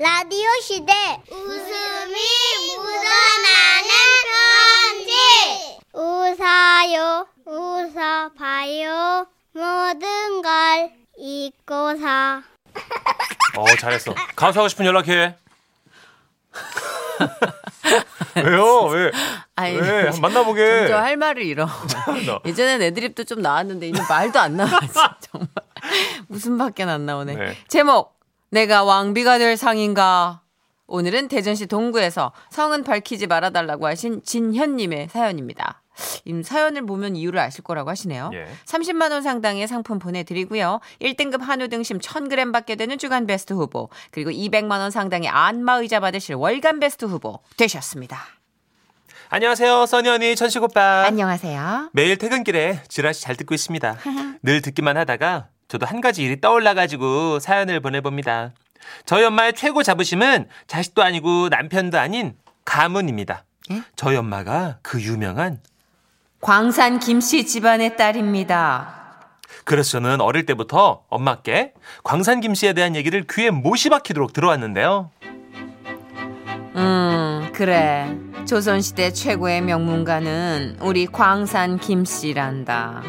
라디오 시대 웃음이 묻어나는 편지 웃어요 웃어봐요 모든 걸 잊고서 어, 잘했어. 가수 하고 싶은 연락해. 왜요? 왜? 아니, 왜? 한번 만나보게. 점점 할 말을 잃어. 나. 예전엔 애드립도 좀 나왔는데 이제 말도 안 나와지 정말 웃음밖에 안 나오네. 네. 제목 내가 왕비가 될 상인가. 오늘은 대전시 동구에서 성은 밝히지 말아달라고 하신 진현님의 사연입니다. 이 사연을 보면 이유를 아실 거라고 하시네요. 예. 30만 원 상당의 상품 보내드리고요. 1등급 한우 등심 1000g 받게 되는 주간 베스트 후보 그리고 200만 원 상당의 안마 의자 받으실 월간 베스트 후보 되셨습니다. 안녕하세요, 써니 언니, 천식 오빠. 안녕하세요. 매일 퇴근길에 지라시 잘 듣고 있습니다. 늘 듣기만 하다가 저도 한 가지 일이 떠올라가지고 사연을 보내봅니다. 저희 엄마의 최고 자부심은 자식도 아니고 남편도 아닌 가문입니다. 예? 저희 엄마가 그 유명한 광산 김씨 집안의 딸입니다. 그래서 저는 어릴 때부터 엄마께 광산 김씨에 대한 얘기를 귀에 못이 박히도록 들어왔는데요. 음, 그래. 조선시대 최고의 명문가는 우리 광산 김씨란다.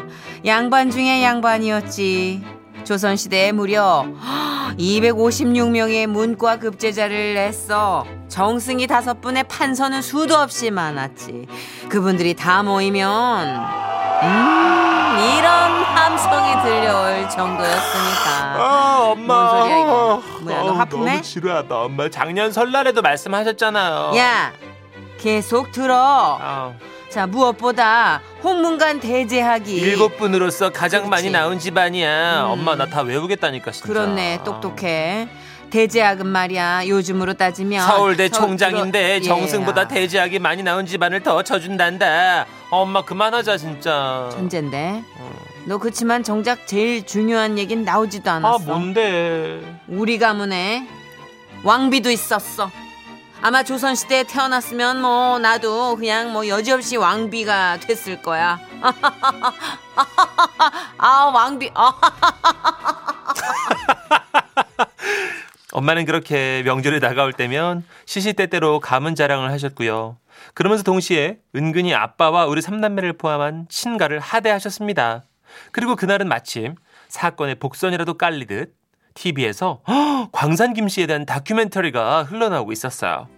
양반 중에 양반이었지. 조선시대에 무려 256명의 문과 급제자를 냈어. 정승이 다섯 분의 판서는 수도 없이 많았지. 그분들이 다 모이면, 음, 이런 함성이 들려올 정도였으니까. 아, 엄마. 뭔 소리야, 이거? 뭐야, 너 하품해? 너무 지루하다. 엄마 작년 설날에도 말씀하셨잖아요. 야, 계속 들어. 아, 자, 무엇보다 홍문관 대제하기. 일곱 분으로서 가장 많이 그렇지. 나온 집안이야. 음. 엄마 나 다 외우겠다니까 진짜. 그렇네, 똑똑해. 대제학은 말이야, 요즘으로 따지면. 서울대 서- 총장인데 정승보다 예. 대제학이 많이 나온 집안을 더 쳐준단다. 엄마 그만하자 진짜. 천재인데. 너 그치만 정작 제일 중요한 얘긴 나오지도 아 않았어. 뭔데? 우리 가문에 왕비도 있었어. 아마 조선 시대에 태어났으면 뭐 나도 그냥 뭐 여지없이 왕비가 됐을 거야. 아 왕비. 아, 엄마는 그렇게 명절이 다가올 때면 시시때때로 가문 자랑을 하셨고요. 그러면서 동시에 은근히 아빠와 우리 삼남매를 포함한 친가를 하대하셨습니다. 그리고 그날은 마침 사건의 복선이라도 깔리듯 TV에서 광산 김씨에 대한 다큐멘터리가 흘러나오고 있었어요.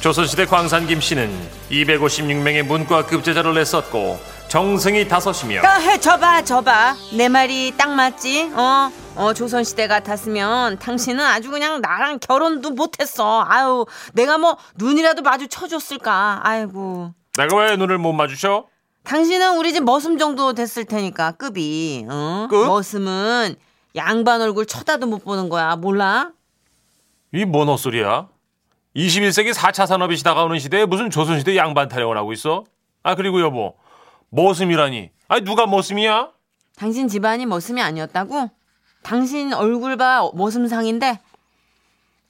조선시대 광산 김씨는 256명의 문과 급제자를 냈었고 정승이 다섯이며 저봐, 저봐. 내 말이 딱 맞지? 어, 어, 조선시대 같았으면 당신은 아주 그냥 나랑 결혼도 못했어. 아유, 내가 뭐 눈이라도 마주쳐줬을까. 아이고. 내가 왜 눈을 못 마주쳐? 당신은 우리 집 머슴 정도 됐을 테니까, 급이. 어? 급? 머슴은 양반 얼굴 쳐다도 못 보는 거야. 몰라? 이 뭔 헛소리야? 21세기 4차 산업이 다가오는 시대에 무슨 조선시대 양반 타령을 하고 있어? 아 그리고 여보 머슴이라니 아니 누가 머슴이야? 당신 집안이 머슴이 아니었다고? 당신 얼굴 봐, 머슴상인데?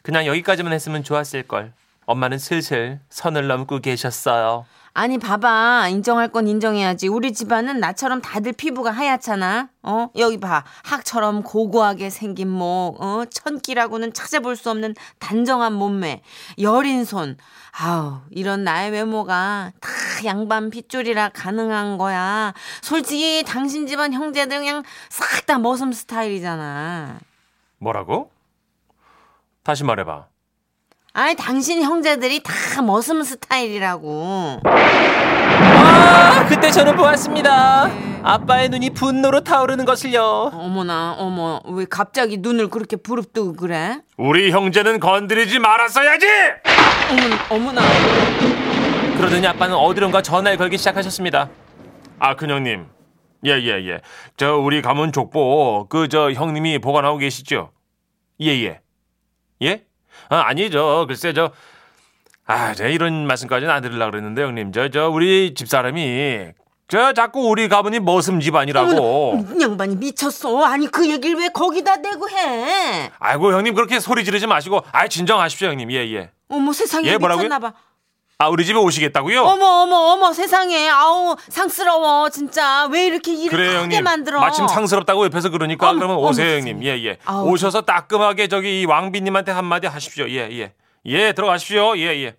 그냥 여기까지만 했으면 좋았을 걸 엄마는 슬슬 선을 넘고 계셨어요. 아니 봐봐. 인정할 건 인정해야지. 우리 집안은 나처럼 다들 피부가 하얗잖아. 어? 여기 봐. 학처럼 고고하게 생긴 목 어? 천기라고는 찾아볼 수 없는 단정한 몸매. 여린 손. 아우 이런 나의 외모가 다 양반 핏줄이라 가능한 거야. 솔직히 당신 집안 형제들 그냥 싹 다 머슴 스타일이잖아. 뭐라고? 다시 말해봐 아니 당신 형제들이 다 머슴 스타일이라고 아 그때 저는 보았습니다 아빠의 눈이 분노로 타오르는 것을요 어머나 어머 왜 갑자기 눈을 그렇게 부릅뜨고 그래? 우리 형제는 건드리지 말았어야지 어머나 어머나 그러더니 아빠는 어디론가 전화를 걸기 시작하셨습니다. 아, 큰형님. 예, 예, 예. 저, 우리 가문 족보, 그, 저, 형님이 보관하고 계시죠? 예, 예. 예? 아, 아니죠. 글쎄, 저, 아, 제가 이런 말씀까지는 안 드리려고 그랬는데, 형님. 저, 저, 우리 집사람이, 저, 자꾸 우리 가문이 머슴 집안이라고. 이 양반이 미쳤어 아니 그 얘기를 왜 거기다 대고 해 아이고, 형님, 그렇게 소리 지르지 마시고, 아 진정하십시오, 형님. 예, 예. 어머 세상에 예? 미쳤나 봐 아 우리 집에 오시겠다고요? 어머 어머 어머 세상에 아우 상스러워 진짜 왜 이렇게 일을 그래요 크게 형님. 만들어 마침 상스럽다고 옆에서 그러니까 어머, 그러면 어머, 오세요 세상에. 형님. 예예. 아우. 오셔서 따끔하게 저기 이 왕비님한테 한마디 하십시오. 예예. 예 들어가십시오. 예예.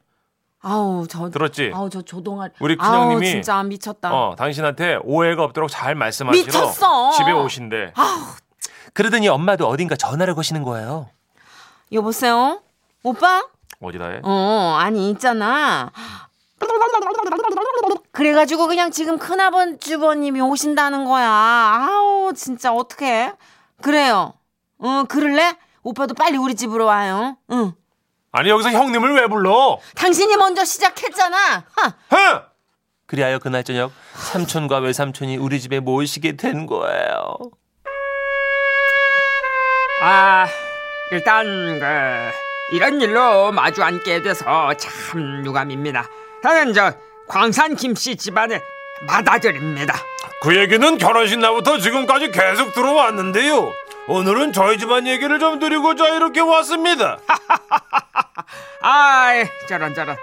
아우 저 들었지? 아우 저 조동아 우리 큰형님이 진짜 미쳤다 어 당신한테 오해가 없도록 잘 말씀하시러 미쳤어. 집에 오신대. 아우 그러더니 엄마도 어딘가 전화를 거시는 거예요. 여보세요 오빠 어디다 해? 어 아니 있잖아 그래가지고 그냥 지금 큰아버 주버님이 오신다는 거야 아우 진짜 어떡해 그래요 어 그럴래 오빠도 빨리 우리 집으로 와요 응 아니 여기서 형님을 왜 불러? 당신이 먼저 시작했잖아 하. 흥! 그리하여 그날 저녁 삼촌과 외삼촌이 우리 집에 모이시게 된 거예요. 아, 일단 그 이런 일로 마주 앉게 돼서 참 유감입니다. 저는 저 광산 김씨 집안을 받아들입니다. 그 얘기는 결혼식 날부터 지금까지 계속 들어왔는데요. 오늘은 저희 집안 얘기를 좀 드리고자 이렇게 왔습니다. 아, 저런 저런.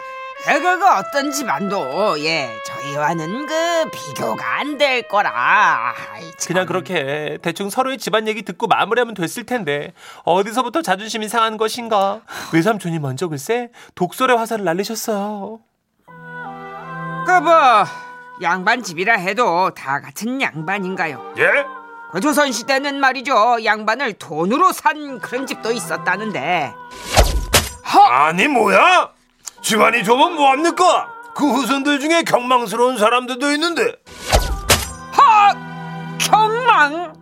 에, 그거 어떤 집안도 예 저희와는 그 비교가 안 될 거라. 아이, 참. 그냥 그렇게 대충 서로의 집안 얘기 듣고 마무리하면 됐을 텐데 어디서부터 자존심이 상한 것인가? 외삼촌이 먼저 글쎄 독설의 화살을 날리셨어요. 그뭐 양반 집이라 해도 다 같은 양반인가요? 예? 그 조선 시대는 말이죠 양반을 돈으로 산 그런 집도 있었다는데 아니 뭐야? 집안이 좁으면 뭐합니까? 그 후손들 중에 경망스러운 사람들도 있는데 하 경망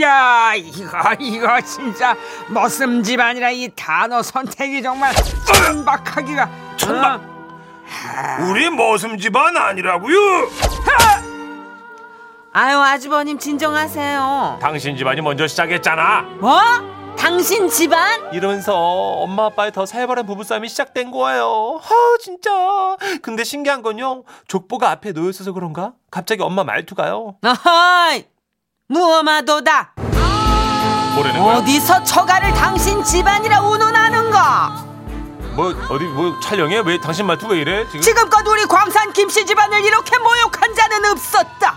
야 이거 이거 진짜 머슴 집안이라 이 단어 선택이 정말 천박하기가 천박. 어? 우리 머슴 집안 아니라고요? 아유 아주버님 진정하세요 당신 집안이 먼저 시작했잖아. 뭐? 당신 집안? 이러면서 엄마 아빠의 더 살벌한 부부싸움이 시작된 거예요. 아 진짜. 근데 신기한 건요. 족보가 앞에 놓여 있어서 그런가? 갑자기 엄마 말투가요. 어허이 무엄하도다 거야? 어디서 처가를 당신 집안이라 운운하는가 뭐 어디 뭐 촬영해? 왜 당신 말투 왜 이래? 지금? 지금껏 우리 광산 김씨 집안을 이렇게 모욕한 자는 없었다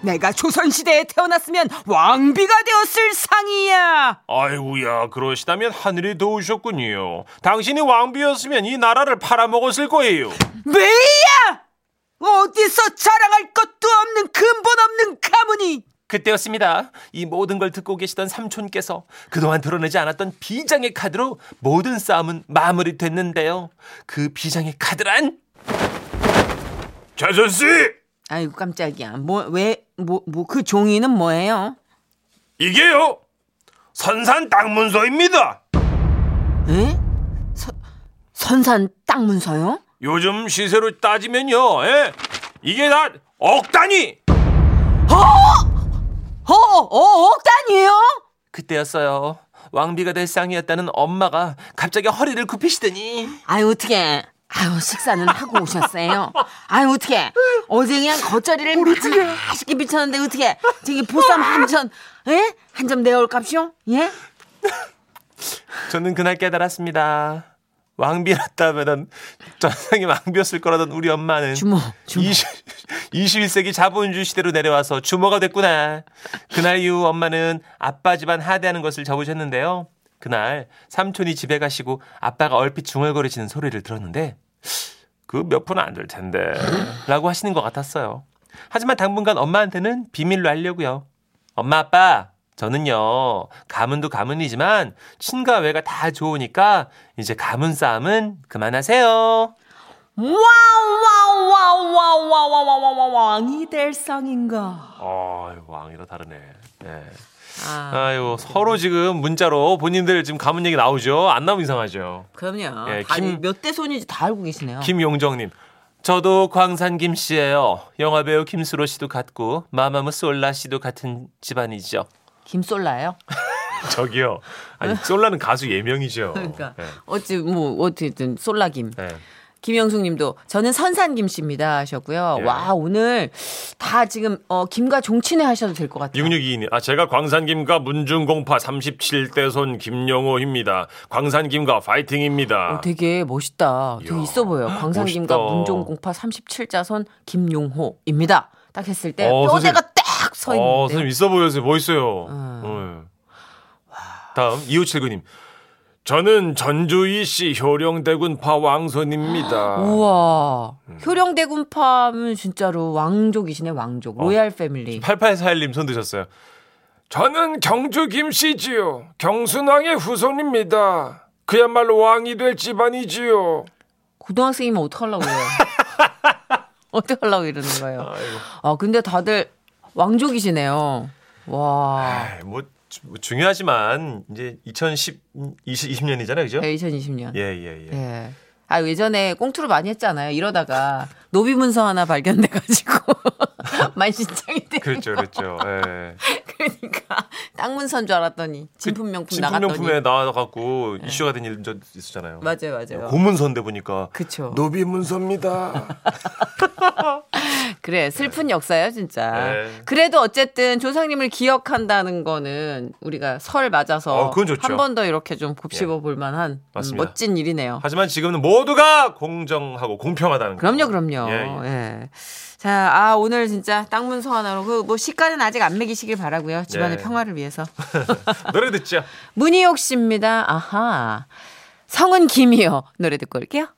내가 조선시대에 태어났으면 왕비가 되었을 상이야 아이고야 그러시다면 하늘이 도우셨군요. 당신이 왕비였으면 이 나라를 팔아먹었을 거예요. 왜야 어디서 자랑할 것도 없는 근본 없는 가문이 그때였습니다. 이 모든 걸 듣고 계시던 삼촌께서 그동안 드러내지 않았던 비장의 카드로 모든 싸움은 마무리됐는데요. 그 비장의 카드란 재선 씨 아이고 깜짝이야 뭐 왜 뭐 뭐 그 종이는 뭐예요? 이게요 선산 땅 문서입니다. 에? 서, 선산 땅 문서요? 요즘 시세로 따지면요, 예? 이게 다 억 단위. 어, 어, 억 단위요? 그때였어요. 왕비가 될 상이었다는 엄마가 갑자기 허리를 굽히시더니 아유 어떻게? 아유 식사는 하고 오셨어요. 아유 어떻게? 어제 그냥 겉절이를 맛있게 비쳤는데 어떻게? 저기 보쌈 한점 에? 한점 내올 값이요? 예? 저는 그날 깨달았습니다. 왕비였다면은 전생이 왕비였을 거라던 우리 엄마는 주모, 주모. 20, 21세기 자본주의 시대로 내려와서 주모가 됐구나. 그날 이후 엄마는 아빠 집안 하대하는 것을 접으셨는데요. 그날 삼촌이 집에 가시고 아빠가 얼핏 중얼거리시는 소리를 들었는데 그 몇 푼 안 될 텐데 라고 하시는 것 같았어요. 하지만 당분간 엄마한테는 비밀로 하려고요. 엄마 아빠 저는요 가문도 가문이지만 친가 외가 다 좋으니까 이제 가문 싸움은 그만하세요. 와와와와와와와와 왕이 될 상인가? 아 왕이라 다르네. 네. 아, 아유 서로 지금 문자로 본인들 지금 가문 얘기 나오죠. 안 나오면 이상하죠. 그럼요. 예, 다 김- 몇대 손인지 다 알고 계시네요. 김용정님. 저도 광산 김 씨예요. 영화 배우 김수로 씨도 같고 마마무 솔라 씨도 같은 집안이죠. 김솔라예요? 저기요. 아니 솔라는 가수 예명이죠. 그러니까 네. 어찌 뭐 어쨌든 솔라김. 네. 김영숙 님도 저는 선산 김씨입니다 하셨고요. 예. 와, 오늘 다 지금 어, 김과 종친회 하셔도 될 것 같아요. 6622님, 아, 제가 광산 김과 문중공파 37대 손 김용호입니다. 광산 김과 파이팅입니다. 어, 되게 멋있다. 되게 있어 보여 요. 광산 김과 멋있다. 문종공파 37자선 김용호입니다. 딱 했을 때 어, 뼈대가 딱서 어, 있는데. 선생님 있어 보여서 멋있어요. 음. 어. 다음 2579님. 저는 전주이시 효령대군파 왕손입니다. 우와. 음. 효령대군파면 진짜로 왕족이시네, 왕족. 로얄 패밀리. 8841님 손 드셨어요. 저는 경주 김씨지요. 경순왕의 후손입니다. 그야말로 왕이 될 집안이지요. 고등학생이면 어떡하려고 그래요? 어떡하려고 이러는 거예요? 아이고. 아, 근데 다들 왕족이시네요. 와. 주- 뭐 중요하지만 이제 2010 20, 20 년이잖아요, 그죠? 네, 2020년. 예, 예, 예. 예. 아, 예전에 꽁투로 많이 했잖아요. 이러다가 노비 문서 하나 발견돼 가지고 만신창이 돼. 그렇죠, 그렇죠. 예. 그러니까 땅 문서인 줄 알았더니 진품 명품 나갔더니. 진품 명품에 나와 갖고 이슈가 된일 있었잖아요. 맞아요, 맞아요. 고문서인데 보니까 그쵸. 노비 문서입니다. 그래 슬픈 역사예요 진짜. 네. 그래도 어쨌든 조상님을 기억한다는 거는 우리가 설 맞아서 어. 한 번 더 이렇게 좀 곱씹어 볼 만한 음. 멋진 일이네요. 하지만 지금은 모두가 공정하고 공평하다는 거. 그럼요, 그럼요. 예, 예. 예. 자, 아 오늘 진짜 땅 문서 하나로 그 뭐 시가는 아직 안 매기시길 바라고요. 집안의 네. 평화를 위해서. 노래 듣죠. 문희옥 씨입니다. 아하. 성은 김이요. 노래 듣고 올게요.